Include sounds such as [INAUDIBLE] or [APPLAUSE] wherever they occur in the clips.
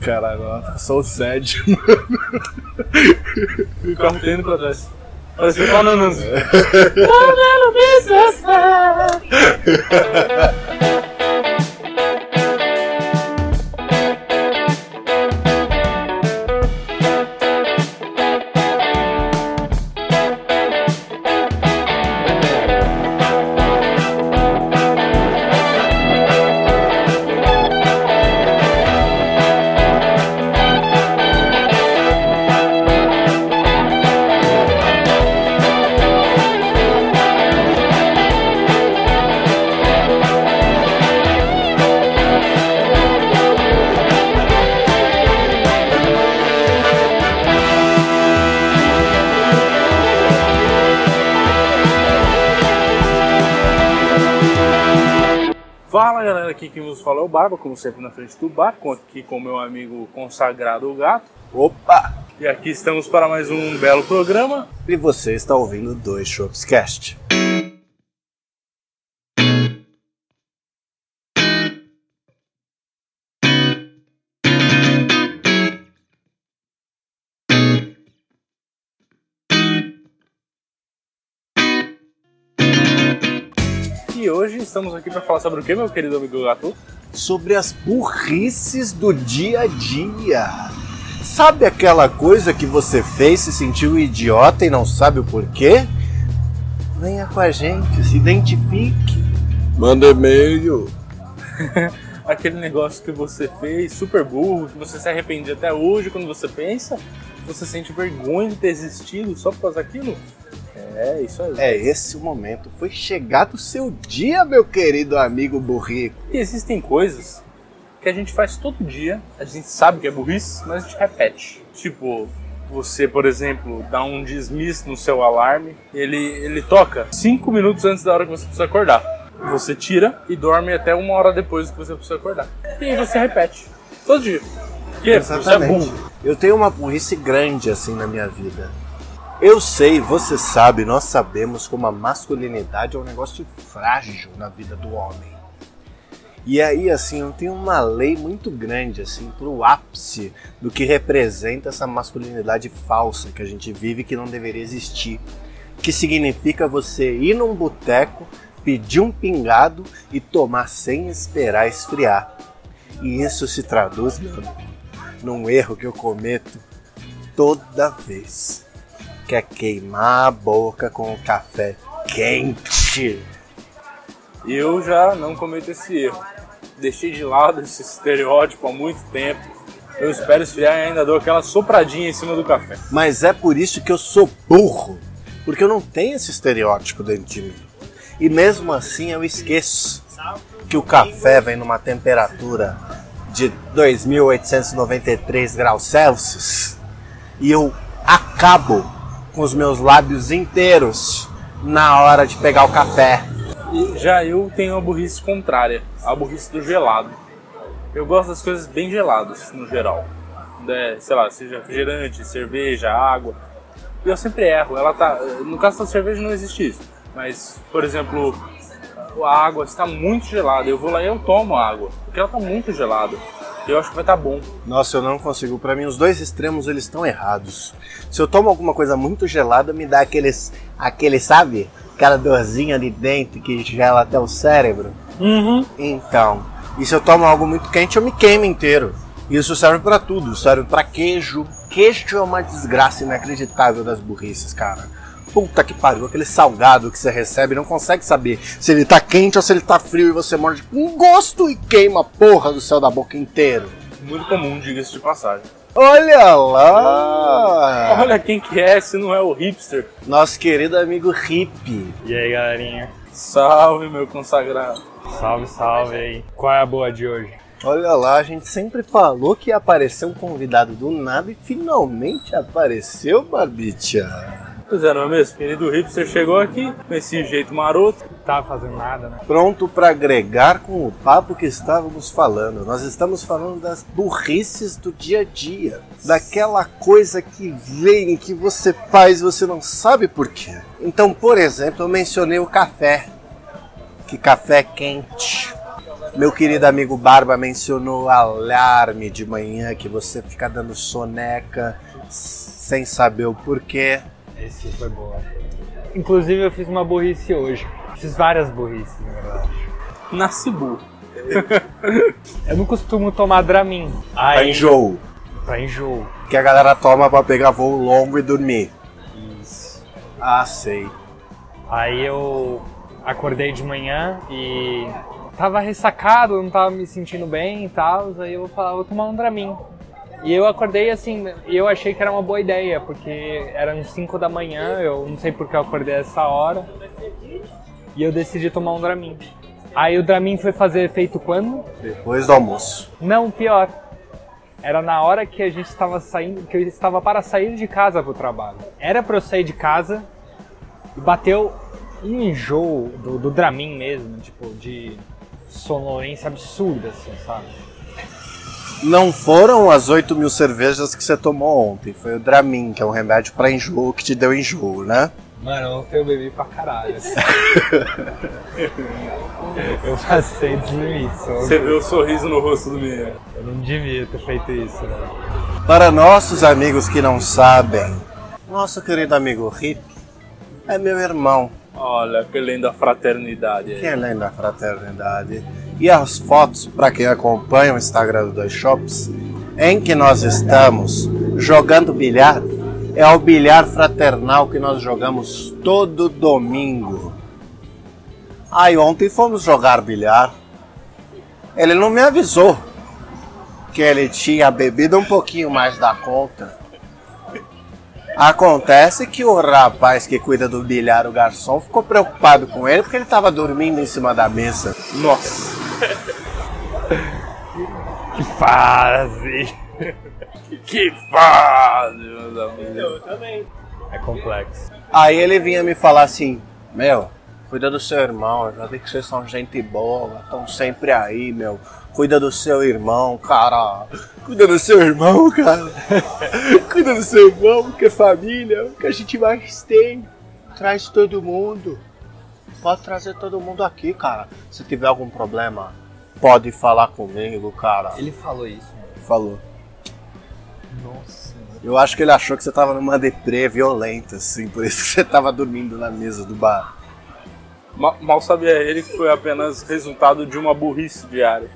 Caralho, só o sad, [LAUGHS] mano. O carro tá indo pra trás. Parece que tá [LAUGHS] aqui quem vos fala é o Barba, como sempre na frente do bar, aqui com o meu amigo consagrado o Gato. Opa! E aqui estamos para mais um belo programa. E você está ouvindo dois Shopscast. E hoje estamos aqui para falar sobre o que, meu querido amigo Gato? Sobre as burrices do dia a dia. Sabe aquela coisa que você fez, se sentiu idiota e não sabe o porquê? Venha com a gente, se identifique. Manda e-mail. [LAUGHS] Aquele negócio que você fez, super burro, que você se arrepende até hoje quando você pensa, você sente vergonha de ter existido só por causa daquilo? É, isso aí. É esse o momento. Foi chegado o seu dia, meu querido amigo burrico. E existem coisas que a gente faz todo dia, a gente sabe que é burrice, mas a gente repete. Tipo, você, por exemplo, dá um dismiss no seu alarme, ele, ele toca 5 minutos antes da hora que você precisa acordar. Você tira e dorme até uma hora depois que você precisa acordar. E aí você repete. Todo dia. Porque Você é burro. Eu tenho uma burrice grande assim na minha vida. Eu sei, você sabe, nós sabemos como a masculinidade é um negócio frágil na vida do homem. E aí, assim, eu tenho uma lei muito grande, assim, pro ápice do que representa essa masculinidade falsa que a gente vive que não deveria existir. Que significa você ir num boteco, pedir um pingado e tomar sem esperar esfriar. E isso se traduz, meu num erro que eu cometo toda vez. Que é queimar a boca com o café quente. Eu já não cometo esse erro. Deixei de lado esse estereótipo há muito tempo. Eu espero esfriar e ainda dou aquela sopradinha em cima do café. Mas é por isso que eu sou burro. Porque eu não tenho esse estereótipo dentro de mim. E mesmo assim eu esqueço que o café vem numa temperatura de 2893 graus Celsius e eu acabo com os meus lábios inteiros na hora de pegar o café. E já eu tenho a burrice contrária, a burrice do gelado. Eu gosto das coisas bem geladas, no geral. É, sei lá, seja refrigerante, cerveja, água. E eu sempre erro. Ela tá. No caso da cerveja não existe isso. Mas, por exemplo, a água está muito gelada. Eu vou lá e eu tomo a água. Porque ela tá muito gelada. Eu acho que vai estar bom. Nossa, eu não consigo. Pra mim, os dois extremos eles estão errados. Se eu tomo alguma coisa muito gelada, me dá aqueles, aquele, sabe? Aquela dorzinha ali dentro que gela até o cérebro. Uhum. Então, e se eu tomo algo muito quente, eu me queimo inteiro. Isso serve pra tudo, serve pra queijo. Queijo é uma desgraça inacreditável das burrices, cara. Puta que pariu, aquele salgado que você recebe não consegue saber se ele tá quente ou se ele tá frio e você morde com gosto e queima a porra do céu da boca inteiro. Muito comum, diga-se de passagem. Olha lá! Olha quem que é, se não é o hipster. Nosso querido amigo Hip. E aí, galerinha? Salve, meu consagrado. Salve, salve aí. Qual é a boa de hoje? Olha lá, a gente sempre falou que ia aparecer um convidado do nada e finalmente apareceu, Barbicha. Pois é, não é mesmo? Querido hipster chegou aqui com esse jeito maroto. Tava fazendo nada, né? Pronto para agregar com o papo que estávamos falando. Nós estamos falando das burrices do dia a dia. Daquela coisa que vem, que você faz e você não sabe por quê. Então, por exemplo, eu mencionei o café. Que café é quente. Meu querido amigo Barba mencionou alarme de manhã, que você fica dando soneca sem saber o porquê. Esse foi boa. Inclusive eu fiz uma burrice hoje. Fiz várias burrices, na verdade. Nasci burro. Eu não costumo tomar Dramin. Pra Aí, enjoo. pra enjoo. Que a galera toma pra pegar voo longo e dormir. Isso. Ah, sei. Aí eu acordei de manhã e tava ressacado, não tava me sentindo bem e tal. Aí eu falava, vou tomar um Dramin. E eu acordei assim, e eu achei que era uma boa ideia, porque eram 5 da manhã, eu não sei porque eu acordei essa hora. E eu decidi tomar um Dramin. Aí o Dramin foi fazer efeito quando? Depois do almoço. Não, pior. Era na hora que a gente estava saindo, que eu estava para sair de casa pro trabalho. Era para eu sair de casa e bateu um enjoo do, do Dramin mesmo, tipo, de sonolência absurda, assim, sabe? Não foram as 8 mil cervejas que você tomou ontem. Foi o Dramin, que é um remédio pra enjoo que te deu enjoo, né? Mano, ontem eu bebi pra caralho. assim. [LAUGHS] eu passei dos limites. Você vê o sorriso no rosto do menino. Eu não devia ter feito isso, né? Para nossos amigos que não sabem, nosso querido amigo Rip é meu irmão, Olha, que linda fraternidade que aí. além da fraternidade. E as fotos, para quem acompanha o Instagram do Dois Shops, em que nós estamos jogando bilhar, é o bilhar fraternal que nós jogamos todo domingo. Aí ontem fomos jogar bilhar. Ele não me avisou que ele tinha bebido um pouquinho mais da conta. Acontece que o rapaz que cuida do bilhar, o garçom, ficou preocupado com ele porque ele estava dormindo em cima da mesa. Nossa. [LAUGHS] Que fase! Que fase, meus amigos. É complexo. Aí ele vinha me falar assim: Meu, cuida do seu irmão, eu já vi que vocês são gente boa, estão sempre aí, meu. Cuida do seu irmão, cara. Cuida do seu irmão, cara. [LAUGHS] cuida do seu irmão, que é família, o que a gente mais tem. Traz todo mundo. Pode trazer todo mundo aqui, cara. Se tiver algum problema, pode falar comigo, cara. Ele falou isso, mano. Falou. Nossa. Eu acho que ele achou que você tava numa deprê violenta, assim, por isso que você tava dormindo na mesa do bar. Ma- Mal sabia ele que foi apenas resultado de uma burrice diária.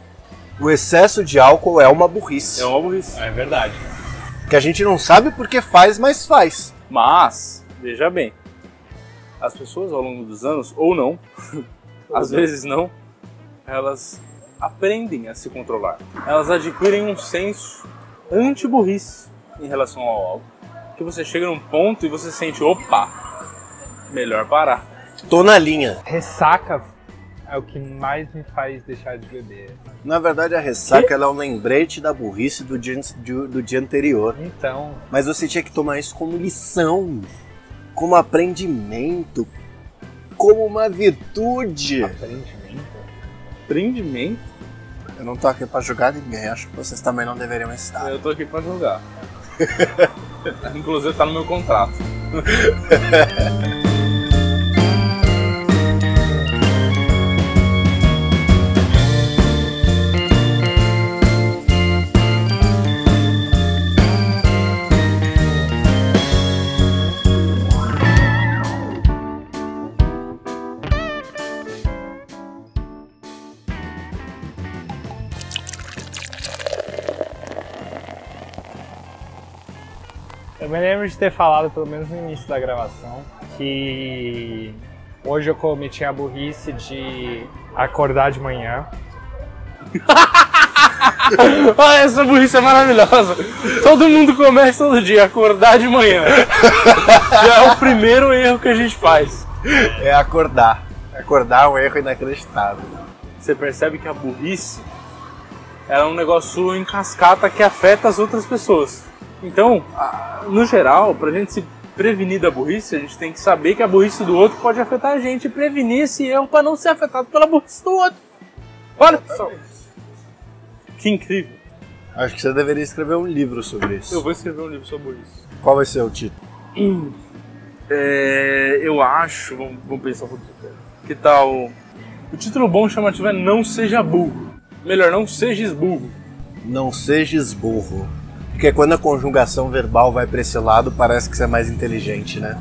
O excesso de álcool é uma burrice. É uma burrice. É verdade. Que a gente não sabe porque faz, mas faz. Mas, veja bem, as pessoas ao longo dos anos, ou não, [LAUGHS] às vezes não, elas aprendem a se controlar. Elas adquirem um senso anti-burrice em relação ao álcool. Que você chega num ponto e você sente, opa, melhor parar. Tô na linha. Ressaca é o que mais me faz deixar de beber. Na verdade, a ressaca ela é um lembrete da burrice do dia, do, do dia anterior. Então, Mas você tinha que tomar isso como lição, como aprendimento, como uma virtude. aprendimento. Prendimento? Eu não tô aqui pra julgar ninguém, acho que vocês também não deveriam estar. Eu tô aqui pra jogar. [LAUGHS] Inclusive tá no meu contrato. [LAUGHS] lembro de ter falado, pelo menos no início da gravação, que hoje eu cometi a burrice de acordar de manhã. [LAUGHS] Ah, essa burrice é maravilhosa. Todo mundo começa todo dia a acordar de manhã. Já é o primeiro erro que a gente faz. É acordar. Acordar é um erro inacreditável. Você percebe que a burrice ela é um negócio em cascata que afeta as outras pessoas. Então, a- no geral, pra gente se prevenir da burrice, a gente tem que saber que a burrice do outro pode afetar a gente e prevenir esse erro pra não ser afetado pela burrice do outro. Olha só. Que incrível. Acho que você deveria escrever um livro sobre isso. Eu vou escrever um livro sobre isso. Qual vai ser o título? [CLEARS THROAT] É, eu acho, vamos, vamos pensar um pouquinho. Que tal O título bom chamativo é Não Seja Burro. Melhor, Não Sejas Burro. Não sejas burro. Porque quando a conjugação verbal vai pra esse lado, parece que você é mais inteligente, né?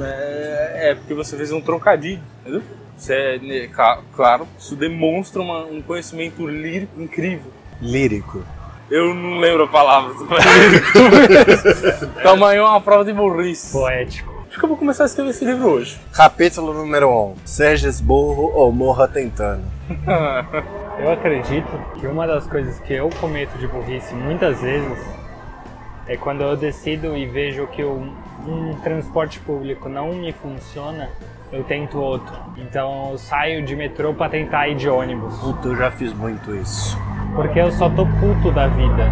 É, é porque você fez um trocadilho, entendeu? Você é, né, claro, isso demonstra uma- um conhecimento lírico incrível. Lírico. Eu não lembro a palavra. [LAUGHS] lírico. Tamanho é uma prova de burrice. Poético. Acho que eu vou começar a escrever esse livro hoje. Capítulo número 1. Sejas burro ou morra tentando. [LAUGHS] Eu acredito que uma das coisas que eu cometo de burrice muitas vezes é quando eu decido e vejo que um, um transporte público não me funciona, eu tento outro. Então eu saio de metrô pra tentar ir de ônibus. Puta, eu já fiz muito isso. Porque eu só tô puto da vida.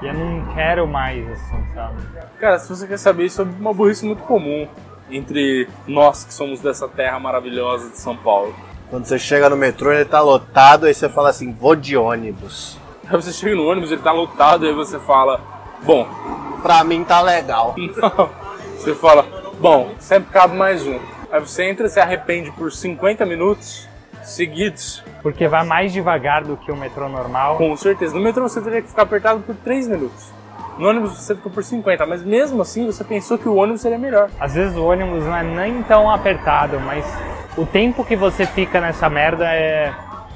E eu não quero mais, assim, sabe? Cara, se você quer saber, isso é uma burrice muito comum entre nós que somos dessa terra maravilhosa de São Paulo. Quando você chega no metrô, ele tá lotado, aí você fala assim, vou de ônibus. Aí você chega no ônibus, ele tá lotado, aí você fala, bom, Pra mim tá legal. Não. [LAUGHS] Você fala, bom, sempre cabe mais um. Aí você entra e se arrepende por 50 minutos seguidos. Porque vai mais devagar do que o metrô normal. Com certeza. No metrô você teria que ficar apertado por 3 minutos. No ônibus você fica por 50, mas mesmo assim você pensou que o ônibus seria melhor. Às vezes o ônibus não é nem tão apertado, mas o tempo que você fica nessa merda é.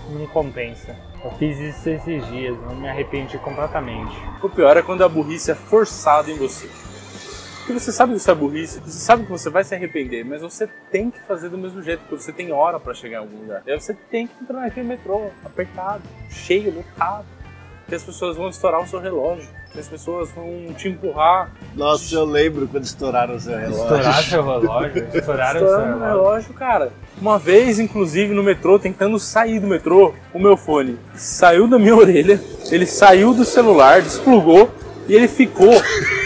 não compensa. Eu fiz isso esses dias, não me arrependi completamente. O pior é quando a burrice é forçada em você. Porque você sabe que isso é burrice, você sabe que você vai se arrepender, mas você tem que fazer do mesmo jeito, porque você tem hora pra chegar em algum lugar. E você tem que entrar naquele metrô, apertado, cheio, lotado. Que as pessoas vão estourar o seu relógio, as pessoas vão te empurrar, Nossa, eu lembro quando estouraram o seu relógio. Estourar seu [LAUGHS] relógio? Estouraram seu estourando o relógio. relógio, cara. Uma vez, inclusive, no metrô, tentando sair do metrô, o meu fone saiu da minha [LAUGHS] orelha, ele saiu do celular, desplugou e ele ficou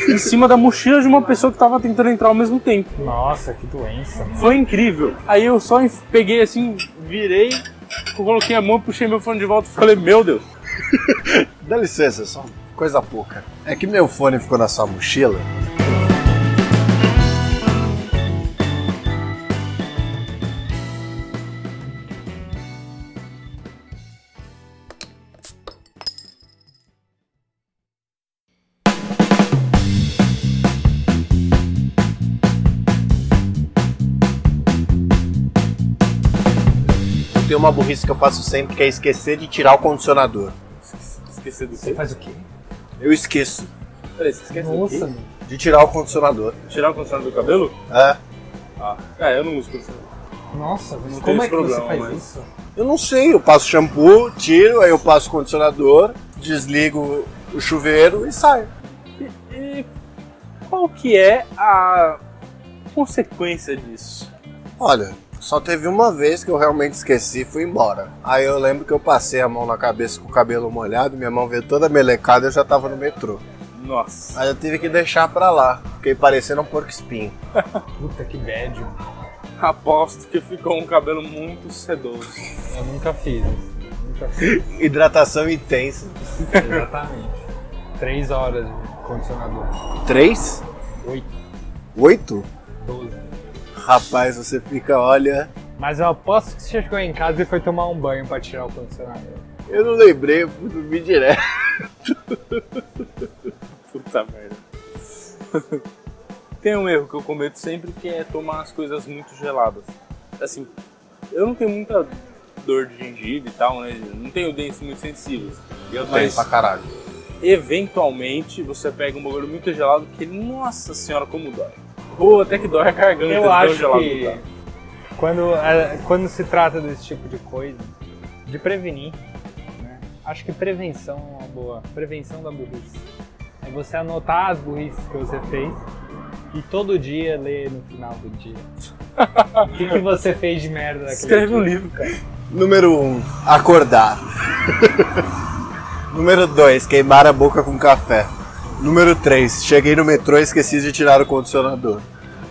em cima da mochila de uma pessoa que tava tentando entrar ao mesmo tempo. Nossa, que doença. Foi incrível. Aí eu só peguei assim, virei, coloquei a mão, puxei meu fone de volta e falei, meu Deus. [LAUGHS] Dá licença, só coisa pouca. É que meu fone ficou na sua mochila. Tenho uma burrice que eu faço sempre, que é esquecer de tirar o condicionador. Esqueci do Você quê? faz o quê? Eu esqueço Peraí, você esquece do Nossa, quê? de tirar o condicionador. Tirar o condicionador do cabelo? É. Ah, é, eu não uso condicionador. nossa, mas Não como tem é que esse você problema, faz mas- isso? Eu não sei, eu passo shampoo, tiro, aí eu passo o condicionador, desligo o chuveiro e saio. E qual que é a consequência disso? Olha, só teve uma vez que eu realmente esqueci e fui embora. Aí eu lembro que eu passei a mão na cabeça com o cabelo molhado, minha mão veio toda melecada e eu já tava no metrô. Nossa. Aí eu tive que deixar pra lá, fiquei parecendo um porco espinho. [LAUGHS] Puta que bad. Aposto que ficou um cabelo muito sedoso. Eu nunca fiz isso. Nunca fiz. [LAUGHS] Hidratação intensa. Exatamente. Três horas de condicionador. Três? Oito, Oito? doze. Rapaz, você fica, olha. Mas eu aposto que você chegou em casa e foi tomar um banho pra tirar o condicionador. Eu não lembrei, eu fui dormir direto. [LAUGHS] Puta merda. Tem um erro que eu cometo sempre que é tomar as coisas muito geladas. Assim, eu não tenho muita dor de gengiva e tal, né? Não tenho dentes muito sensíveis. Eu Mas- tenho pra caralho. Eventualmente você pega um bagulho muito gelado que, nossa senhora, como dói. Ou até que dói a garganta. Eu acho que quando, é, quando se trata desse tipo de coisa, de prevenir, né? acho que prevenção é uma boa. Prevenção da burrice. É você anotar as burrices que você fez e todo dia ler no final do dia. O que, que você fez de merda daquele Escreve um dia? livro, cara. Número 1, um, acordar. [LAUGHS] Número 2, queimar a boca com café. Número 3, cheguei no metrô e esqueci de tirar o condicionador.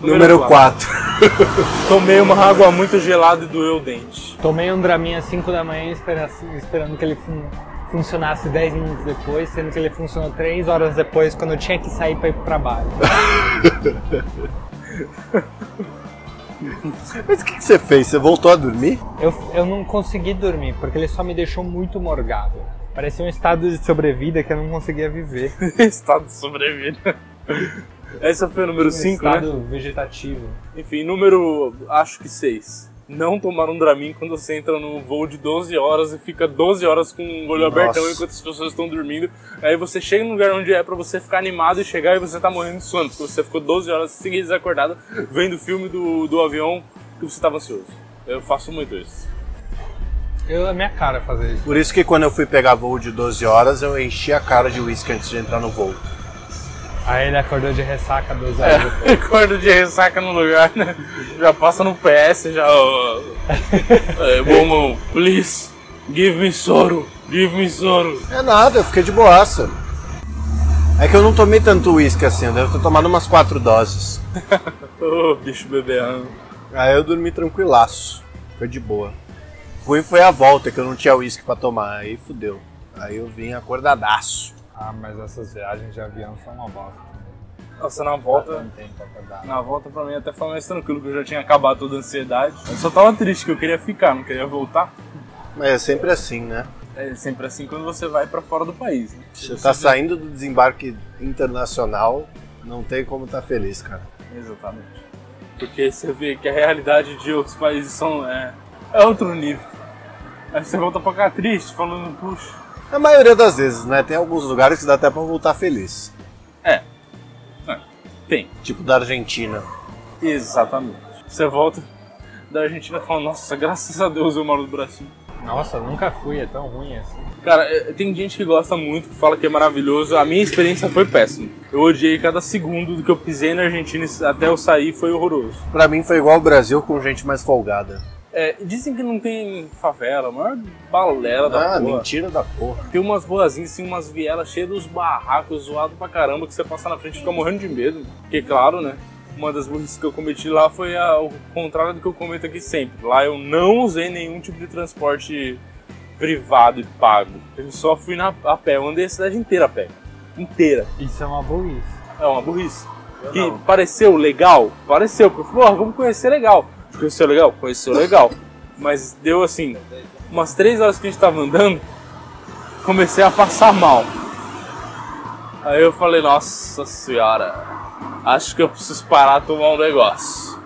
Número Número 4, [LAUGHS] Tomei uma água muito gelada e doeu o dente. Tomei um Dramin às 5 da manhã espera- esperando que ele fun- funcionasse 10 minutos depois, sendo que ele funcionou 3 horas depois, quando eu tinha que sair pra ir pro trabalho. [LAUGHS] Mas o que, que você fez? Você voltou a dormir? Eu, eu não consegui dormir, porque ele só me deixou muito morgado. Parecia um estado de sobrevida que eu não conseguia viver. [LAUGHS] Estado de sobrevida. Esse foi o número Um 5, né? estado vegetativo. Enfim, número acho que 6. Não tomar um Dramin quando você entra num voo de 12 horas e fica 12 horas com o olho Nossa. abertão enquanto as pessoas estão dormindo. Aí você chega num lugar onde é pra você ficar animado e chegar e você tá morrendo de sono, porque você ficou 12 horas seguidas acordado vendo o filme do, do avião que você tava ansioso. Eu faço muito isso. Eu, é minha cara fazer isso. Por isso que quando eu fui pegar voo de 12 horas, eu enchi a cara de uísque antes de entrar no voo. Aí ele acordou de ressaca duas horas depois. É, [LAUGHS] acordo de ressaca no lugar, né? Já passa no PS, já. ó. [LAUGHS] É, woman, please, give me soro, give me soro. É nada, eu fiquei de boaça. É que eu não tomei tanto uísque assim, eu devo ter tomado umas 4 doses. [LAUGHS] Ô, bicho bebeando. Aí eu dormi tranquilaço. Foi de boa. Fui foi a volta que eu não tinha uísque pra tomar, aí fudeu. Aí eu vim acordadaço. Ah, mas essas viagens de avião são uma bosta. Nossa, na volta. Não tem pra acordar. Na volta pra mim até foi mais tranquilo, que eu já tinha acabado toda a ansiedade. Eu só tava triste que eu queria ficar, não queria voltar. Mas é sempre assim, né? É sempre assim quando você vai pra fora do país. Né? Você tá saindo do desembarque internacional, não tem como tá feliz, cara. Exatamente. Porque você vê que a realidade de outros países são, é, é outro nível. Aí você volta pra cá triste, falando, puxa. A maioria das vezes, né? Tem alguns lugares que dá até pra voltar feliz. É. é. Tem. Tipo da Argentina. Exatamente. Você volta da Argentina e fala, nossa, graças a Deus eu moro no Brasil. Nossa, nunca fui, é tão ruim assim. Cara, é, tem gente que gosta muito, que fala que é maravilhoso. A minha experiência foi péssima. Eu odiei cada segundo do que eu pisei na Argentina até eu sair, foi horroroso. Pra mim foi igual o Brasil com gente mais folgada. É, dizem que não tem favela, a maior balela da Ah, porra. mentira da porra. Tem umas ruazinhas, assim, umas vielas cheias dos barracos, zoado pra caramba, que você passa na frente e fica morrendo de medo. Porque, claro, né? Uma das burrices que eu cometi lá foi a- o contrário do que eu cometo aqui sempre. Lá eu não usei nenhum tipo de transporte privado e pago. Eu só fui na, a pé, eu andei a cidade inteira a pé. Inteira. Isso é uma burrice. É uma burrice. Que pareceu legal? Pareceu, porque eu falei, "Ó, vamos conhecer legal. Conheceu legal? Conheceu legal. Mas deu assim, umas três horas que a gente tava andando, comecei a passar mal. Aí eu falei, nossa senhora, acho que eu preciso parar tomar um negócio.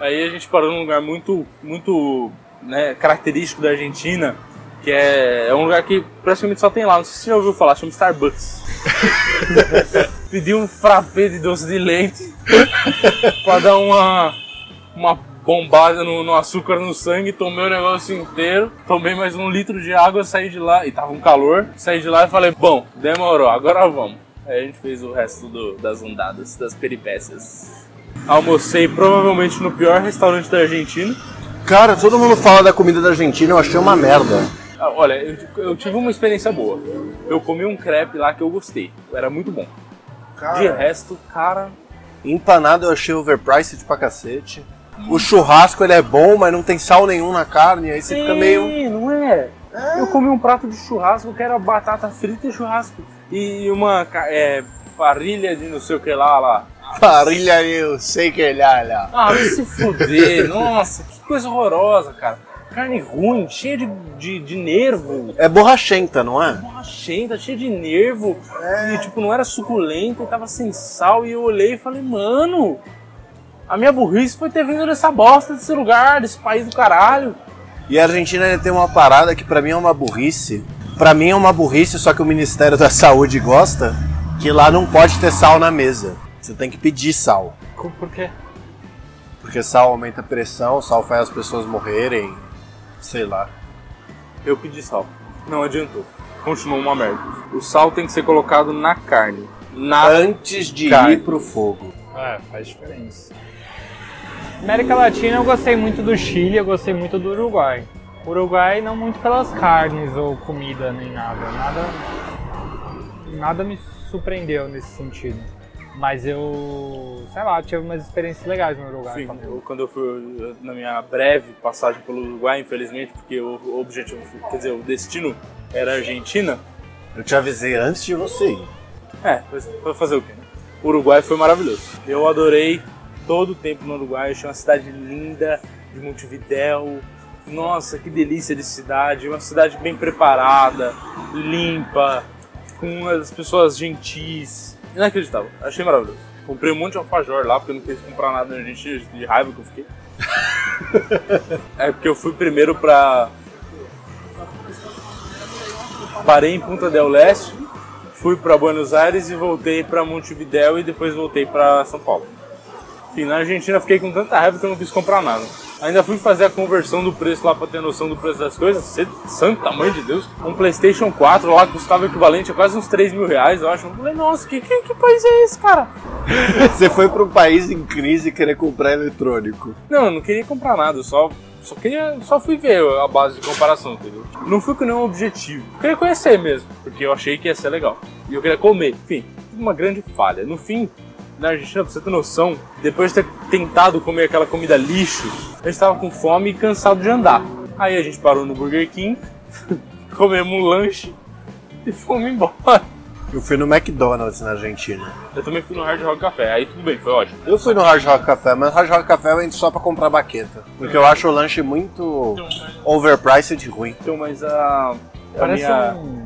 Aí a gente parou num lugar muito, muito né, característico da Argentina, que é, é um lugar que praticamente só tem lá, não sei se você já ouviu falar, chama Starbucks. [LAUGHS] Pedi um frappé de doce de leite pra dar uma, uma bombada no, no açúcar no sangue, tomei o negócio inteiro, tomei mais um litro de água, saí de lá, e tava um calor, saí de lá e falei, bom, demorou, agora vamos. Aí a gente fez o resto do- das andadas, das peripécias. Almocei provavelmente no pior restaurante da Argentina. Cara, todo mundo fala da comida da Argentina, eu achei uma merda. Ah, Olha, eu, eu tive uma experiência boa. Eu comi um crepe lá que eu gostei, era muito bom. De resto, cara, Empanado eu achei overpriced pra cacete. O churrasco ele é bom, mas não tem sal nenhum na carne, aí você fica meio. Sim, não é? Eu comi um prato de churrasco que era batata frita e churrasco. E uma é, parrilha de não sei o que lá lá. Parilha eu sei que ele olha. Ah, vai se fuder. [LAUGHS] Nossa, que coisa horrorosa, cara. Carne ruim, cheia de, de, de nervo. É borrachenta, não é? Borrachenta, cheia de nervo. E tipo, não era suculenta, e tava sem sal. E eu olhei e falei, mano, a minha burrice foi ter vindo nessa bosta desse lugar, desse país do caralho. E a Argentina ele tem uma parada que pra mim é uma burrice. Pra mim é uma burrice, só que o Ministério da [LAUGHS] Saúde gosta, que lá não pode ter sal na mesa. Você tem que pedir sal. Por quê? Porque sal aumenta a pressão, sal faz as pessoas morrerem. Sei lá. Eu pedi sal. Não adiantou. Continuou uma merda. O sal tem que ser colocado na carne. Na Antes de Carne. ir pro fogo. É, faz diferença. América Latina eu gostei muito do Chile, eu gostei muito do Uruguai. Uruguai não muito pelas carnes ou comida nem nada. Nada, nada me surpreendeu nesse sentido. Mas eu, sei lá, tive umas experiências legais no Uruguai Sim, eu- quando eu fui na minha breve passagem pelo Uruguai, infelizmente, porque o objetivo, quer dizer, o destino era a Argentina. Eu te avisei antes de você ir. É, foi- foi fazer o quê? né? O Uruguai foi maravilhoso. Eu adorei todo o tempo no Uruguai. Achei uma cidade linda, de Montevidéu. Nossa, que delícia de cidade. Uma cidade bem preparada, limpa, com as pessoas gentis. Inacreditável. Achei maravilhoso. Comprei um monte de alfajor lá, porque eu não quis comprar nada na Argentina, de raiva que eu fiquei. [LAUGHS] é porque eu fui primeiro pra. Parei em Punta del Leste, fui pra Buenos Aires e voltei pra Montevidéu e depois voltei pra São Paulo. Enfim, na Argentina eu fiquei com tanta raiva que eu não quis comprar nada. Ainda fui fazer a conversão do preço lá pra ter noção do preço das coisas. Cê- Santo tamanho de Deus. Um PlayStation 4 lá custava equivalente a quase uns 3 mil reais, eu acho. Eu falei, nossa, que, que, que país é esse, cara? [LAUGHS] Você foi para um país em crise querer comprar eletrônico. Não, eu não queria comprar nada, eu só, só queria. Só fui ver a base de comparação, entendeu? Não fui com nenhum objetivo. Eu queria conhecer mesmo, porque eu achei que ia ser legal. E eu queria comer. Enfim, uma grande falha. No fim, na Argentina, pra você ter noção, depois de ter tentado comer aquela comida lixo, a gente tava com fome e cansado de andar. Aí a gente parou no Burger King, [LAUGHS] comemos um lanche e fomos embora. Eu fui no McDonald's na Argentina. Eu também fui no Hard Rock Café, aí tudo bem, foi ótimo. Eu fui no Hard Rock Café, mas no Hard Rock Café eu entro só pra comprar baqueta. Porque eu acho o lanche muito overpriced e ruim. Então, mas a. a Parece minha... um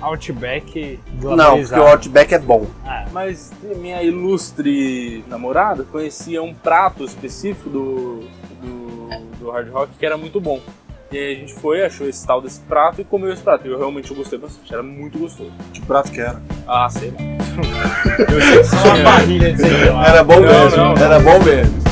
Outback Não, porque o Outback é bom. Mas minha ilustre namorada conhecia um prato específico do, do, do Hard Rock que era muito bom. E aí a gente foi, achou esse tal desse prato e comeu esse prato. E eu realmente gostei bastante, era muito gostoso. Que prato que era? Ah, sei lá. [LAUGHS] Só uma barrilha de [LAUGHS] sei lá. Era bom Não, mesmo, não, não. era bom mesmo.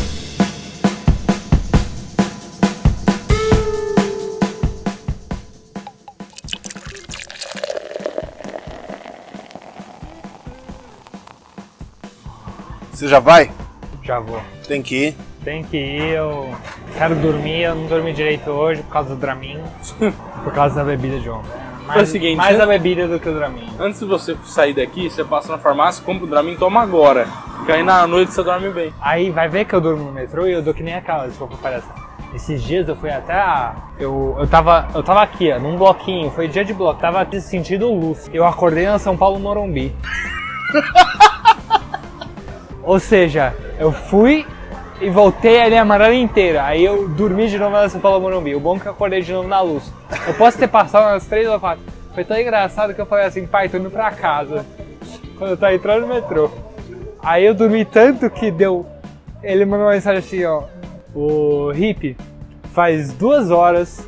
Você já vai? Já vou. Tem que ir. Tem que ir, eu quero dormir, eu não dormi direito hoje por causa do Dramin, [LAUGHS] por causa da bebida de ontem. Mais, Foi o seguinte, mais né? a bebida do que o Dramin. Antes de você sair daqui, você passa na farmácia, compra o Dramin e toma agora. Que aí na noite você dorme bem. Aí vai ver que eu durmo no metrô e eu dou que nem aquela, desculpa palhaça. Esses dias eu fui até a. Eu, eu, tava, eu tava aqui, ó, num bloquinho, foi dia de bloco, tava sentindo luz. Eu acordei na São Paulo Morumbi. [LAUGHS] Ou seja, eu fui e voltei a amarela inteira. Aí eu dormi de novo na São Paulo Morumbi. O bom é que eu acordei de novo na luz. Eu posso ter passado umas três ou quatro. Foi tão engraçado que eu falei assim, pai, tô indo pra casa. Quando eu tava entrando no metrô. Aí eu dormi tanto que deu. Ele mandou uma mensagem assim, ó. O Hip, faz duas horas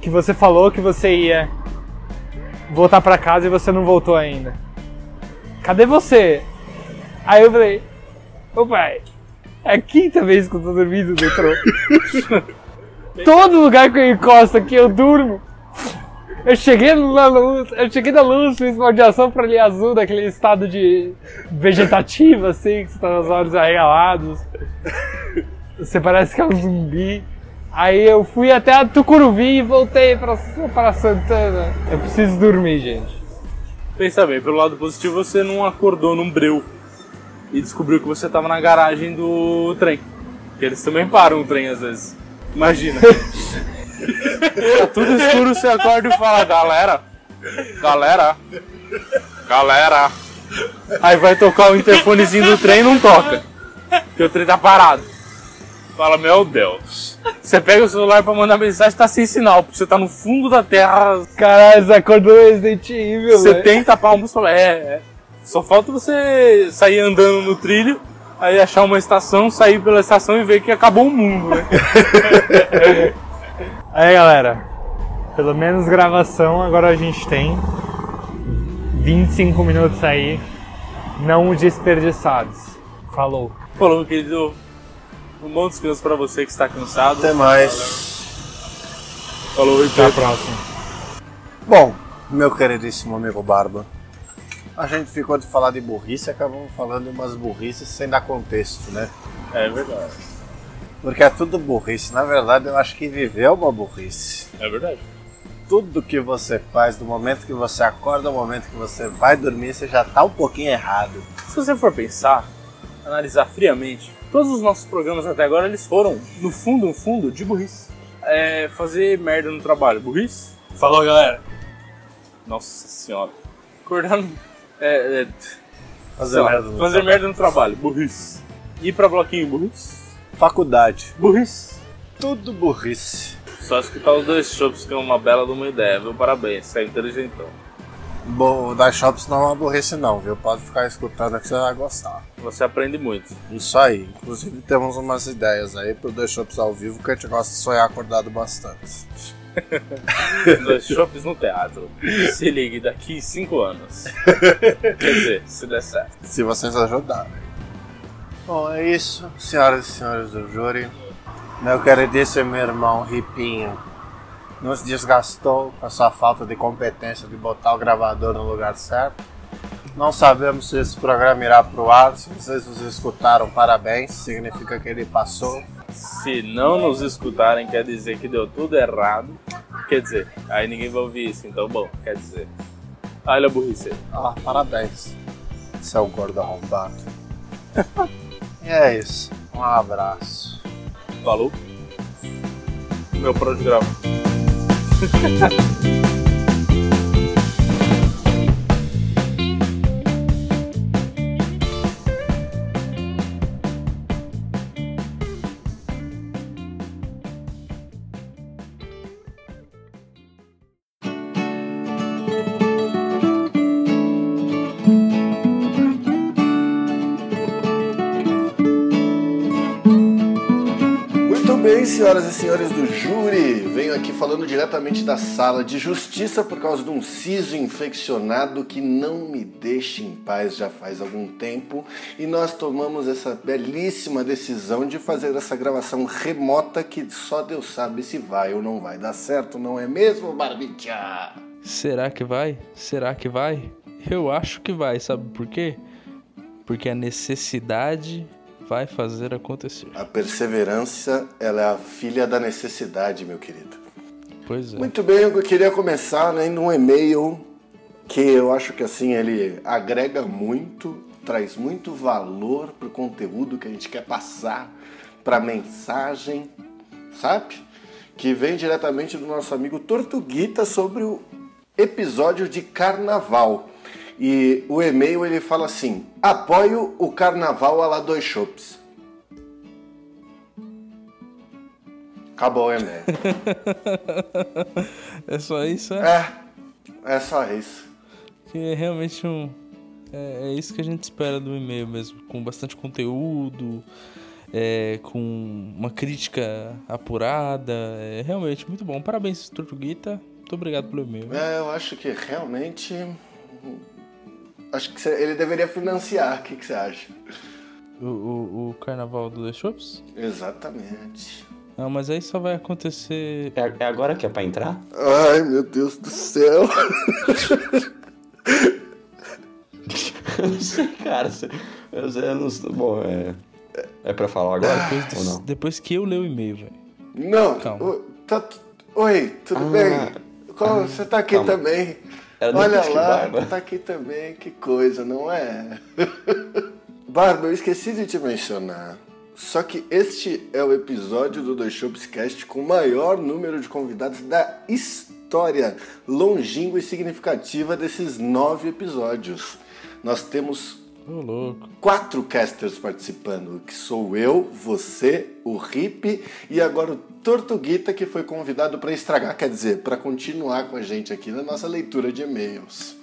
que você falou que você ia voltar pra casa e você não voltou ainda. Cadê você? Aí eu falei, ô pai, é a quinta vez que eu tô dormindo no metrô. [LAUGHS] Todo lugar que eu encosto aqui eu durmo. Eu cheguei na luz, eu cheguei na luz, fiz uma radiação pra ali azul, daquele estado de vegetativo, assim, que você tá com os olhos arregalados. Você parece que é um zumbi. Aí eu fui até a Tucuruvi e voltei pra, pra Santana. Eu preciso dormir, gente. Pensa bem, pelo lado positivo você não acordou num breu e descobriu que você tava na garagem do trem. Que eles também param o trem às vezes. Imagina. [LAUGHS] tá tudo escuro, você acorda e fala, galera, galera, galera. Aí vai tocar o interfonezinho do trem e não toca. Porque o trem tá parado. Fala, meu Deus. Você pega o celular pra mandar mensagem, tá sem sinal, porque você tá no fundo da terra, Caralho, você acordou Resident Evil, velho. 70 palmos só. É, é. Só falta você sair andando no trilho, aí achar uma estação, sair pela estação e ver que acabou o mundo, né? [LAUGHS] Aí, galera. Pelo menos gravação agora a gente tem 25 minutos aí não desperdiçados. Falou. Falou, querido. Um bom descanso pra você que está cansado. Até mais. Falou, Até a próxima. Bom, meu queridíssimo amigo Barba, a gente ficou de falar de burrice e acabamos falando de umas burrices sem dar contexto, né? É verdade. Porque é tudo burrice. Na verdade, eu acho que viver é uma burrice. É verdade. Tudo que você faz, do momento que você acorda ao momento que você vai dormir, você já tá um pouquinho errado. Se você for pensar, analisar friamente, todos os nossos programas até agora eles foram, no fundo, no fundo, de burrice. É, fazer merda no trabalho, burrice? Falou, galera. Nossa senhora. Acordar no... É, é, Fazer lá, merda no fazer trabalho. merda no trabalho, burrice. E pra bloquinho burrice? Faculdade. Burrice. Tudo burrice. Só escutar os dois shows que é uma bela de uma ideia, viu? Parabéns, você é inteligentão. Bom, o da Shops não é uma burrice não, viu? Pode ficar escutando que você vai gostar. Você aprende muito. Isso aí. Inclusive temos umas ideias aí pro dois shops ao vivo que a gente gosta de sonhar acordado bastante. [LAUGHS] Dois shows no teatro. Se ligue daqui 5 anos. Quer dizer, se der certo. Se vocês ajudarem. Bom, é isso, senhoras e senhores do júri. Meu queridíssimo irmão Ripinho nos desgastou com a sua falta de competência de botar o gravador no lugar certo. Não sabemos se esse programa irá pro ar. Se vocês nos escutaram, parabéns. Significa que ele passou. Se não nos escutarem, quer dizer que deu tudo errado. Quer dizer, aí ninguém vai ouvir isso, então bom, quer dizer. Olha a burrice. Ah, parabéns, seu gordo arrombado. e [LAUGHS] é isso. Um abraço. Falou. Meu programa. Muito bem, senhoras e senhores do júri. Venho aqui falando diretamente da sala de justiça por causa de um siso infeccionado que não me deixa em paz já faz algum tempo. E nós tomamos essa belíssima decisão de fazer essa gravação remota que só Deus sabe se vai ou não vai dar certo, não é mesmo, Barbicha? Será que vai? Será que vai? Eu acho que vai, sabe por quê? Porque a necessidade vai fazer acontecer. A perseverança, ela é a filha da necessidade, meu querido. Pois é. Muito bem, eu queria começar né, num e-mail que eu acho que assim ele agrega muito, traz muito valor pro conteúdo que a gente quer passar, pra mensagem, sabe? Que vem diretamente do nosso amigo Tortuguita sobre o episódio de carnaval. E o e-mail ele fala assim: apoio o carnaval a lá dois chopes. Acabou o e-mail. [LAUGHS] É só isso, é? É, é só isso. Que é realmente um. É, é isso que a gente espera do e-mail mesmo. Com bastante conteúdo, é, com uma crítica apurada. É realmente muito bom. Parabéns, Tortuguita. Muito obrigado pelo e-mail. É, eu acho que realmente. Acho que ele deveria financiar. O que, que você acha? O, o, o carnaval do The Shops? Exatamente. Não, mas aí só vai acontecer. É, é agora que é pra entrar? Ai, meu Deus do céu. Não [LAUGHS] sei, cara. Eu, eu não. Bom, é. É pra falar agora? Depois, ou não? depois que eu ler o e-mail, velho. Não, Calma. o- tá Oi, tudo Ah, bem? Qual- você tá aqui calma. também. Era Olha lá, tá aqui também, que coisa, não é? [LAUGHS] Barba, eu esqueci de te mencionar. Só que este é o episódio do Dois Shops Cast com o maior número de convidados da história longínqua e significativa desses nove episódios. Nós temos Ô, louco. quatro casters participando, que sou eu, você, o Rip e agora o Tortuguita, que foi convidado para estragar, quer dizer, para continuar com a gente aqui na nossa leitura de e-mails.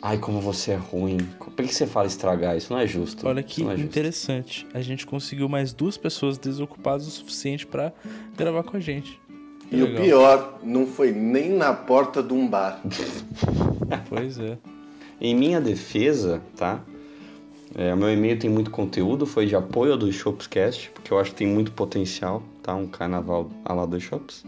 Ai, como você é ruim. Por que você fala estragar? Isso não é justo. Olha que é justo. interessante. A gente conseguiu mais duas pessoas desocupadas o suficiente pra gravar com a gente. Que E o legal. pior, não foi nem na porta de um bar. Pois é. Em minha defesa, tá? É, o meu e-mail tem muito conteúdo, foi de apoio dos Shopscast, porque eu acho que tem muito potencial, tá? Um carnaval a lá dos Shops.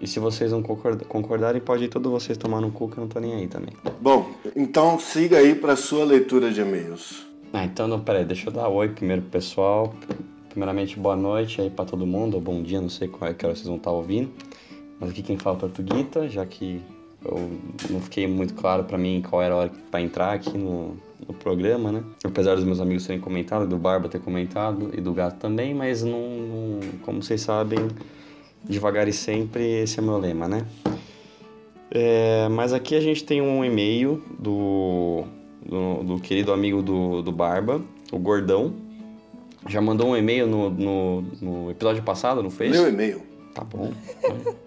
E se vocês não concorda- concordarem, pode ir todos vocês tomar no cu que eu não tô nem aí também. Bom, então siga aí para sua leitura de e-mails. Ah, então não, peraí, deixa eu dar oi primeiro pro pessoal. Primeiramente, boa noite aí pra todo mundo, ou bom dia, não sei qual é que hora vocês vão estar ouvindo. Mas aqui quem fala é o Tortuguita, já que eu não fiquei muito claro pra mim qual era a hora pra entrar aqui no, no programa, né? Apesar dos meus amigos terem comentado, do Barba ter comentado e do Gato também, mas não, como vocês sabem, devagar e sempre, esse é meu lema, né? É, mas aqui a gente tem um e-mail do, do, do querido amigo do, do Barba, o Gordão. Já mandou um e-mail no, no, no episódio passado, não fez? Meu e-mail. Tá bom. [LAUGHS]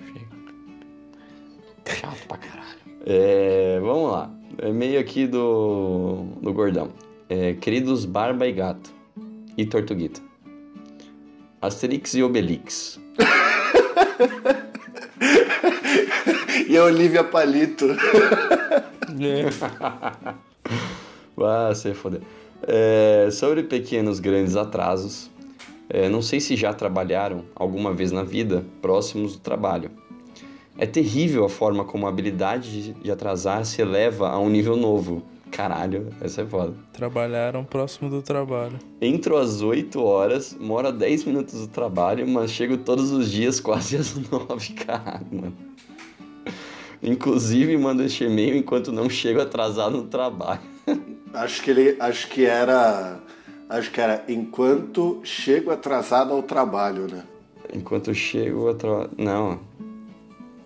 Chato pra caralho. É, vamos lá. E-mail aqui do, do Gordão. É, queridos Barba e Gato e Tortuguita. Asterix e Obelix. [LAUGHS] E a Olivia Palito. [LAUGHS] Ah, você foder. É, sobre pequenos grandes atrasos, é, não sei se já trabalharam alguma vez na vida próximos do trabalho. É terrível a forma como a habilidade de- atrasar se eleva a um nível novo. Caralho, essa é foda. Trabalharam próximo do trabalho. Entro às 8 horas, moro a 10 minutos do trabalho, mas chego todos os dias [LAUGHS] quase às 9. Caralho, mano. Inclusive, mando este e-mail enquanto não chego atrasado no trabalho. [LAUGHS] Acho que ele. Acho que era. Acho que era enquanto chego atrasado ao trabalho, né? Enquanto chego atrasado. Não.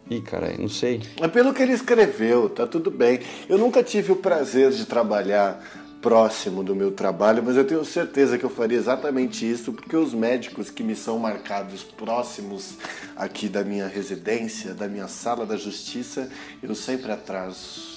Ih, caralho, não sei. É pelo que ele escreveu, tá tudo bem. Eu nunca tive o prazer de trabalhar próximo do meu trabalho, mas eu tenho certeza que eu faria exatamente isso, porque os médicos que me são marcados próximos aqui da minha residência, da minha sala da justiça, eu sempre atraso.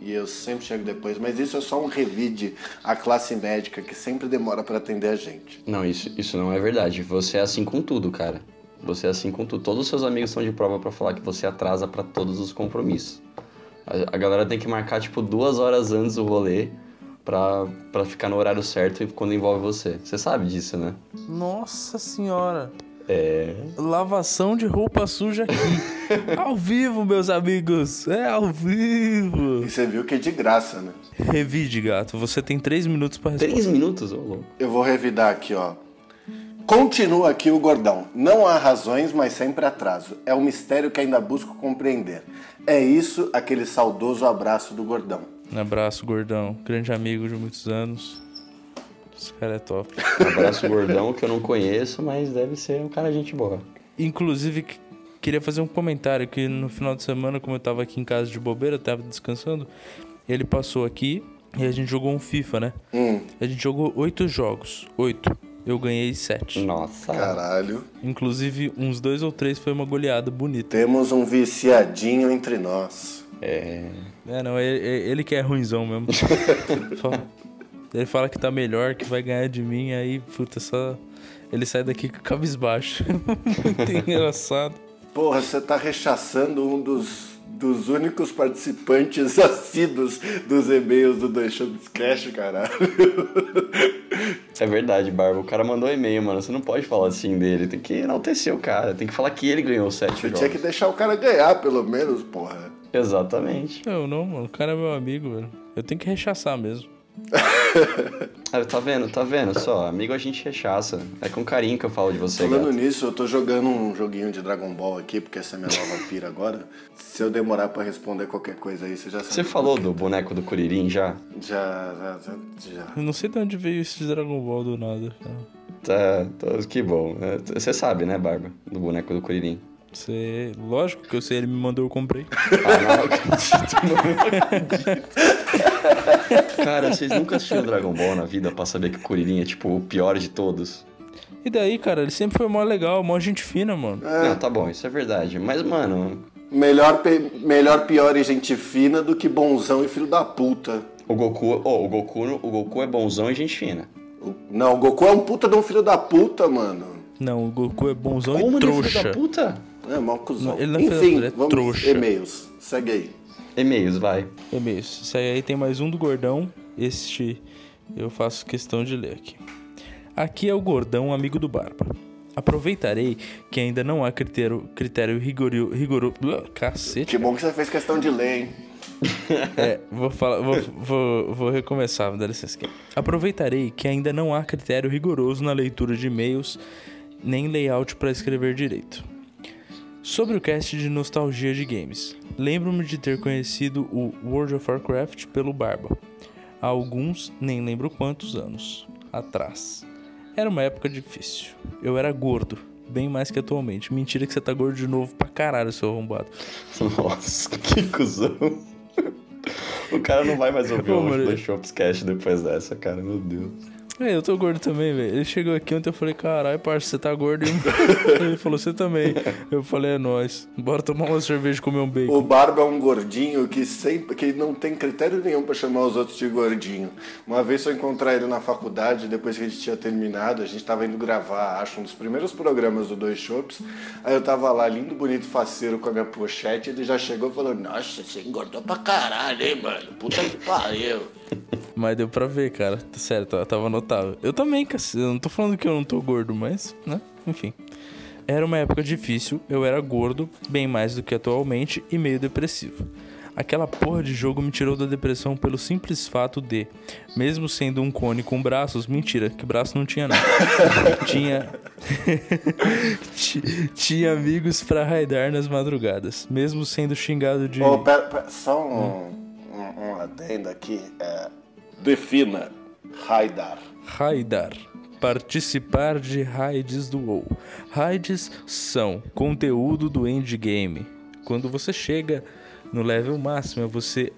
E eu sempre chego depois, mas isso é só um revide à classe médica que sempre demora para atender a gente. Não, isso, isso não é verdade. Você é assim com tudo, cara. Você é assim com tudo. Todos os seus amigos estão de prova pra falar que você atrasa pra todos os compromissos. A, a galera tem que marcar, tipo, duas horas antes do rolê pra, pra ficar no horário certo e quando envolve você. Você sabe disso, né? Nossa senhora. É. Lavação de roupa suja aqui. [LAUGHS] ao vivo, meus amigos. É ao vivo. E você viu que é de graça, né? Revide, gato. Você tem três minutos pra responder. Três minutos, ô louco. Eu vou revidar aqui, ó. Continua aqui o gordão. Não há razões, mas sempre atraso. É um mistério que ainda busco compreender. É isso, aquele saudoso abraço do gordão. Um abraço, gordão. Grande amigo de muitos anos. Esse cara é top. [LAUGHS] Abraço gordão que eu não conheço, mas deve ser um cara gente boa. Inclusive, que- queria fazer um comentário que no final de semana, como eu tava aqui em casa de bobeira, eu tava descansando, ele passou aqui e a gente jogou um FIFA, né? Hum, A gente jogou oito jogos. Oito. Eu ganhei sete. Nossa. caralho. Inclusive, uns dois ou três foi uma goleada bonita. Temos um viciadinho entre nós. É. É, não, ele, ele que é ruimzão mesmo. [LAUGHS] Fala- ele fala que tá melhor, que vai ganhar de mim, aí, puta, só. Ele sai daqui com cabisbaixo. [LAUGHS] Muito engraçado. Porra, você tá rechaçando um dos, dos únicos participantes [LAUGHS] assíduos dos e-mails do Dois Shows Cash, caralho. É verdade, Barba. O cara mandou e-mail, mano. Você não pode falar assim dele. Tem que enaltecer o cara. Tem que falar que ele ganhou sete Você jogos. tinha que deixar o cara ganhar, pelo menos, porra. Exatamente. Eu não, mano. O cara é meu amigo, velho. Eu tenho que rechaçar mesmo. [LAUGHS] Ah, tá vendo? Tá vendo? Só, amigo a gente rechaça. É com carinho que eu falo de você, Falando gato. nisso, eu tô jogando um joguinho de Dragon Ball aqui, porque essa é minha nova pira agora. Se eu demorar pra responder qualquer coisa aí, você já sabe. Você falou do boneco do Kuririn já? Já, já, já. já. Eu não sei de onde veio esse de Dragon Ball do nada. Tá, tá, que bom. É, Você sabe, né, Barba? Do boneco do Kuririn. Você... Lógico que eu sei, ele me mandou, eu comprei. Ah, não acredito, não acredito. [LAUGHS] Cara, vocês nunca assistiram Dragon Ball na vida pra saber que o Kuririn é, tipo, o pior de todos? E daí, cara, ele sempre foi mó legal, mó gente fina, mano. Não, tá bom, isso é verdade. Mas, mano, Melhor, melhor, pior e gente fina do que bonzão e filho da puta. o Goku... Oh, o Goku, o Goku é bonzão e gente fina. Não, o Goku é um puta de um filho da puta, mano. Não, o Goku é bonzão Como e ele é filho trouxa. da puta? É, mal cuzão. Não, ele não é filho da Enfim, é vamos trouxa. e-mails. Segue aí. E-mails, vai. E-mails. Isso aí tem mais um do Gordão. Este eu faço questão de ler aqui. Aqui é o Gordão, amigo do Barba. Aproveitarei que ainda não há critério, critério rigoroso. Rigoro, cacete. Que bom que você fez questão de ler, hein? É, vou falar, vou, vou, vou recomeçar, dá licença aqui. Aproveitarei que ainda não há critério rigoroso na leitura de e-mails, nem layout para escrever direito. Sobre o cast de nostalgia de games, lembro-me de ter conhecido o World of Warcraft pelo Barba. Há alguns, nem lembro quantos anos, atrás. Era uma época difícil. Eu era gordo, bem mais que atualmente. Mentira que você tá gordo de novo pra caralho, seu arrombado. Nossa, [LAUGHS] que cuzão. O cara não vai mais ouvir Ô, o mano. The Shops Cast depois dessa, cara. Meu Deus. Eu tô gordo também, velho. Ele chegou aqui ontem, eu falei, caralho, parça, você tá gordo? [LAUGHS] Ele falou, você também. Eu falei, é nóis. Bora tomar uma cerveja e comer um bacon. O Barba é um gordinho que sempre que não tem critério nenhum pra chamar os outros de gordinho. Uma vez eu encontrar ele na faculdade, depois que a gente tinha terminado, a gente tava indo gravar, acho, um dos primeiros programas do Dois Shops. Aí eu tava lá, lindo, bonito, faceiro, com a minha pochete, ele já chegou e falou, nossa, você engordou pra caralho, hein, mano? Puta que pariu. Mas deu pra ver, cara. Tá certo, tava notável. Eu também, cacete. Eu não tô falando que eu não tô gordo, mas, né? Enfim. Era uma época difícil, eu era gordo, bem mais do que atualmente, e meio depressivo. Aquela porra de jogo me tirou da depressão pelo simples fato de, mesmo sendo um cone com braços, mentira, que braço não tinha não. [LAUGHS] tinha Ti- [LAUGHS] tinha amigos pra raidar nas madrugadas, mesmo sendo xingado de Ô, pera, pera, só um, um, um adendo aqui. É, defina Haidar. raidar. Participar de raids do WoW. Raids são conteúdo do endgame. Quando você chega no level máximo, você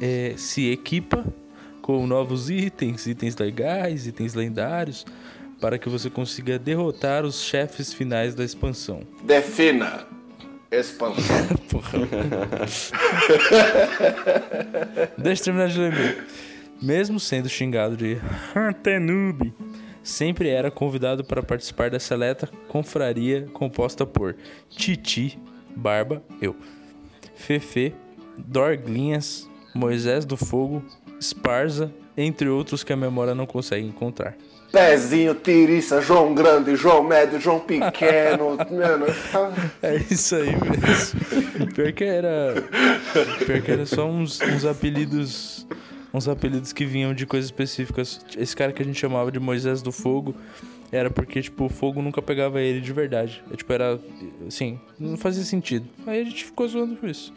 é, se equipa com novos itens, itens legais, itens lendários, para que você consiga derrotar os chefes finais da expansão. Defina expansão. [LAUGHS] Porra. Deixa eu terminar de ler. Mesmo sendo xingado de noob, sempre era convidado para participar da seleta confraria composta por Titi, Barba, eu, Fefe, Dorglinhas, Moisés do Fogo, Esparza, entre outros que a memória não consegue encontrar. Pezinho, Tiriça, João Grande, João Médio, João Pequeno. [LAUGHS] mano, tá- É isso aí mesmo. Pior que era. Pior que era só uns, uns apelidos. Uns apelidos que vinham de coisas específicas. Esse cara que a gente chamava de Moisés do Fogo era porque, tipo, o fogo nunca pegava ele de verdade. É, tipo, era. Assim, não fazia sentido. Aí a gente ficou zoando com isso.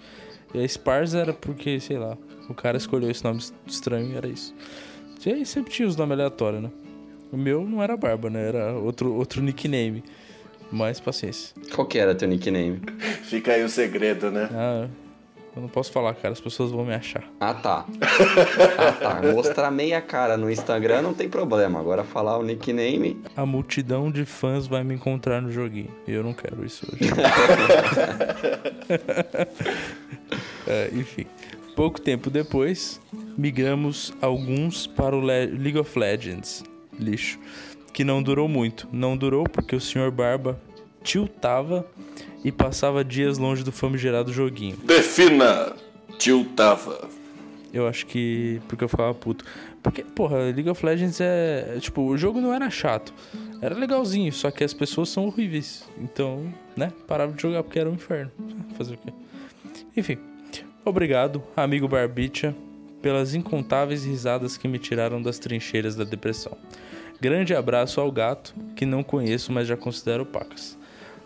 E a Sparsa era porque, sei lá, o cara escolheu esse nome estranho e era isso. E aí sempre tinha os nomes aleatórios, né? O meu não era Barba, né? Era outro, outro nickname. Mas paciência. Qual que era teu nickname? [LAUGHS] Fica aí o segredo, né? Ah, eu não posso falar, cara. As pessoas vão me achar. Ah, tá. [LAUGHS] Ah, tá. Mostrar meia cara no Instagram não tem problema. Agora falar o nickname. A multidão de fãs vai me encontrar no joguinho. E eu não quero isso hoje. [LAUGHS] É, enfim. Pouco tempo depois, migramos alguns para o Le- League of Legends. Lixo. Que não durou muito. Não durou porque o Sr. Barba tiltava e passava dias longe do famigerado joguinho. Defina tiltava. Eu acho que. Porque eu ficava puto. Porque, porra, League of Legends é. é, Tipo, o jogo não era chato. Era legalzinho, só que as pessoas são horríveis. Então, né? Parava de jogar porque era um inferno. Fazer o quê? Enfim. Obrigado, amigo Barbicha, pelas incontáveis risadas que me tiraram das trincheiras da depressão. Grande abraço ao gato, que não conheço, mas já considero pacas.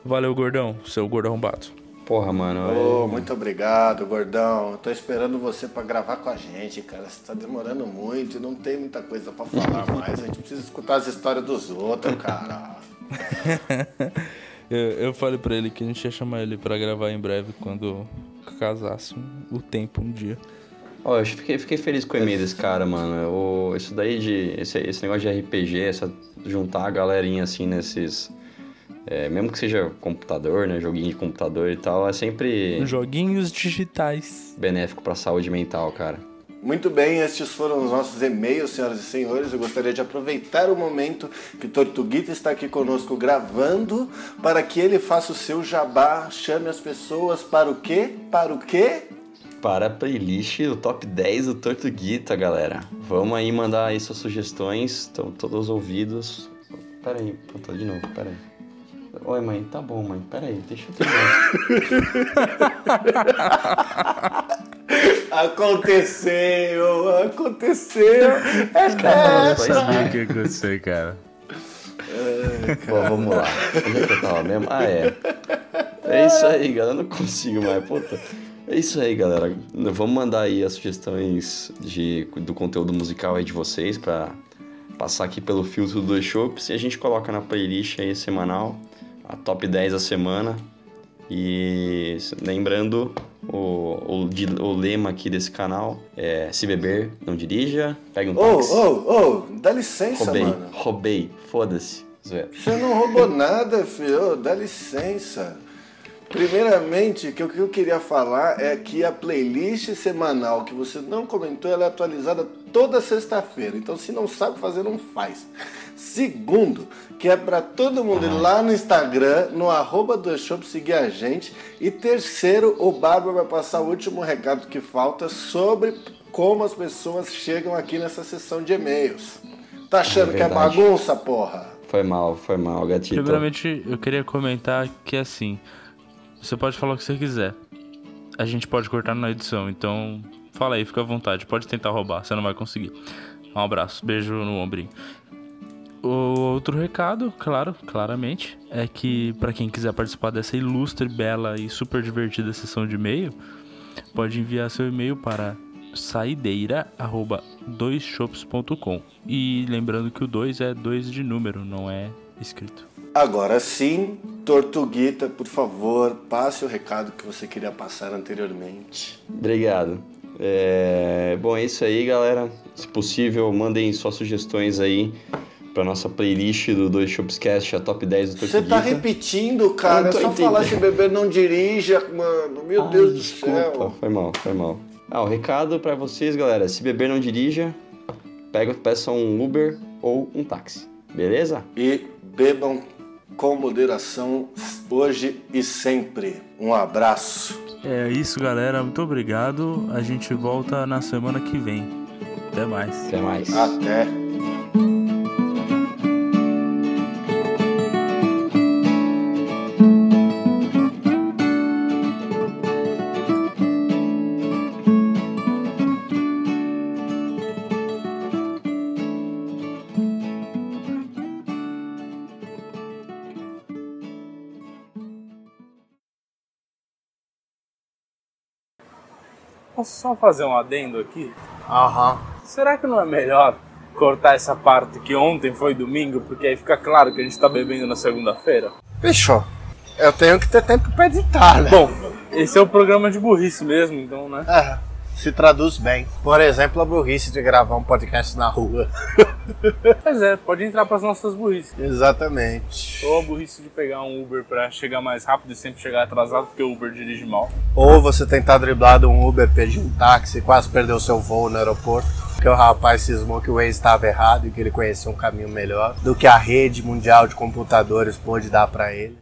Valeu, gordão, seu gordo arrombado. Porra, mano. Ô, muito obrigado, gordão. Eu tô esperando você pra gravar com a gente, cara. Você tá demorando muito e não tem muita coisa pra falar [LAUGHS] mais. A gente precisa escutar as histórias dos outros, cara. [LAUGHS] Eu, eu falei pra ele que a gente ia chamar ele pra gravar em breve quando casasse o tempo um dia. Ó, eu fiquei, fiquei feliz com o e-mail desse cara, mano. O, isso daí de. Esse, esse negócio de RPG, essa, juntar a galerinha assim nesses. é, mesmo que seja computador, né? Joguinho de computador e tal, é sempre Joguinhos digitais. benéfico pra saúde mental, cara. Muito bem, estes foram os nossos e-mails, senhoras e senhores. Eu gostaria de aproveitar o momento que Tortuguita está aqui conosco gravando para que ele faça o seu jabá, chame as pessoas para o quê? Para o quê? Para a playlist do top 10 do Tortuguita, galera. Vamos aí mandar aí suas sugestões, estão todos ouvidos. Pera aí, puta, de novo, pera aí. Oi, mãe, tá bom, mãe, pera aí, deixa eu terminar. [LAUGHS] Aconteceu, aconteceu. É Faz O que aconteceu, cara? Bom, vamos lá. Onde é que eu tava mesmo? Ah, é. É isso aí, galera. Eu não consigo mais, puta. É isso aí, galera. Vamos mandar aí as sugestões de, do conteúdo musical aí de vocês pra passar aqui pelo filtro do Shops e a gente coloca na playlist aí semanal, a top 10 da semana. E lembrando O, o, o lema aqui desse canal é se beber, não dirija, pega um Ô, táxi. ô, ô, dá licença, roubei, mano. roubei, foda-se. Você não roubou nada, filho. Ô, Dá licença. Primeiramente, que o que eu queria falar é que a playlist semanal que você não comentou, ela é atualizada toda sexta-feira. Então, se não sabe fazer, não faz. Segundo, que é pra todo mundo ir lá no Instagram, no arroba do Shop, seguir a gente. E terceiro, o Bárbara vai passar o último recado que falta sobre como as pessoas chegam aqui nessa sessão de e-mails. Tá achando que é bagunça, porra? Foi mal, foi mal, gatito. Primeiramente, eu queria comentar que assim, você pode falar o que você quiser. A gente pode cortar na edição, então fala aí, fica à vontade. Pode tentar roubar, você não vai conseguir. Um abraço, beijo no ombrinho. O outro recado, claro, claramente, é que para quem quiser participar dessa ilustre, bela e super divertida sessão de e-mail, pode enviar seu e-mail para saideira@doisshops.com. E lembrando que o 2 é 2 de número, não é escrito. Agora sim, Tortuguita, por favor, passe o recado que você queria passar anteriormente. Obrigado. É, Bom, é isso aí, galera. Se possível, mandem suas sugestões aí pra nossa playlist do Dois Shopscast, a top 10 do Você Tortuguita. tá repetindo, cara. É só entendendo. falar se beber não dirija, mano. Meu Ah, Deus desculpa, do céu. foi mal, foi mal. Ah, o recado pra vocês, galera. Se beber, não dirija. Pega, peça um Uber ou um táxi. Beleza? E bebam com moderação hoje e sempre. Um abraço. É isso, galera. Muito obrigado. A gente volta na semana que vem. Até mais. Até mais. Até. Só fazer um adendo aqui? Aham. Será que não é melhor cortar essa parte que ontem foi domingo, porque aí fica claro que a gente tá bebendo na segunda-feira? Fechou. Eu tenho que ter tempo pra editar, né? Bom, esse é o programa de burrice mesmo, então, né? É, se traduz bem. Por exemplo, a burrice de gravar um podcast na rua. [LAUGHS] Pois é, pode entrar pras nossas burrices. Exatamente. Ou a burrice de pegar um Uber pra chegar mais rápido e sempre chegar atrasado, porque o Uber dirige mal. Ou você tentar driblar de um Uber, pedir um táxi, quase perdeu seu voo no aeroporto. Porque o rapaz cismou que o Waze estava errado e que ele conhecia um caminho melhor do que a rede mundial de computadores pôde dar pra ele.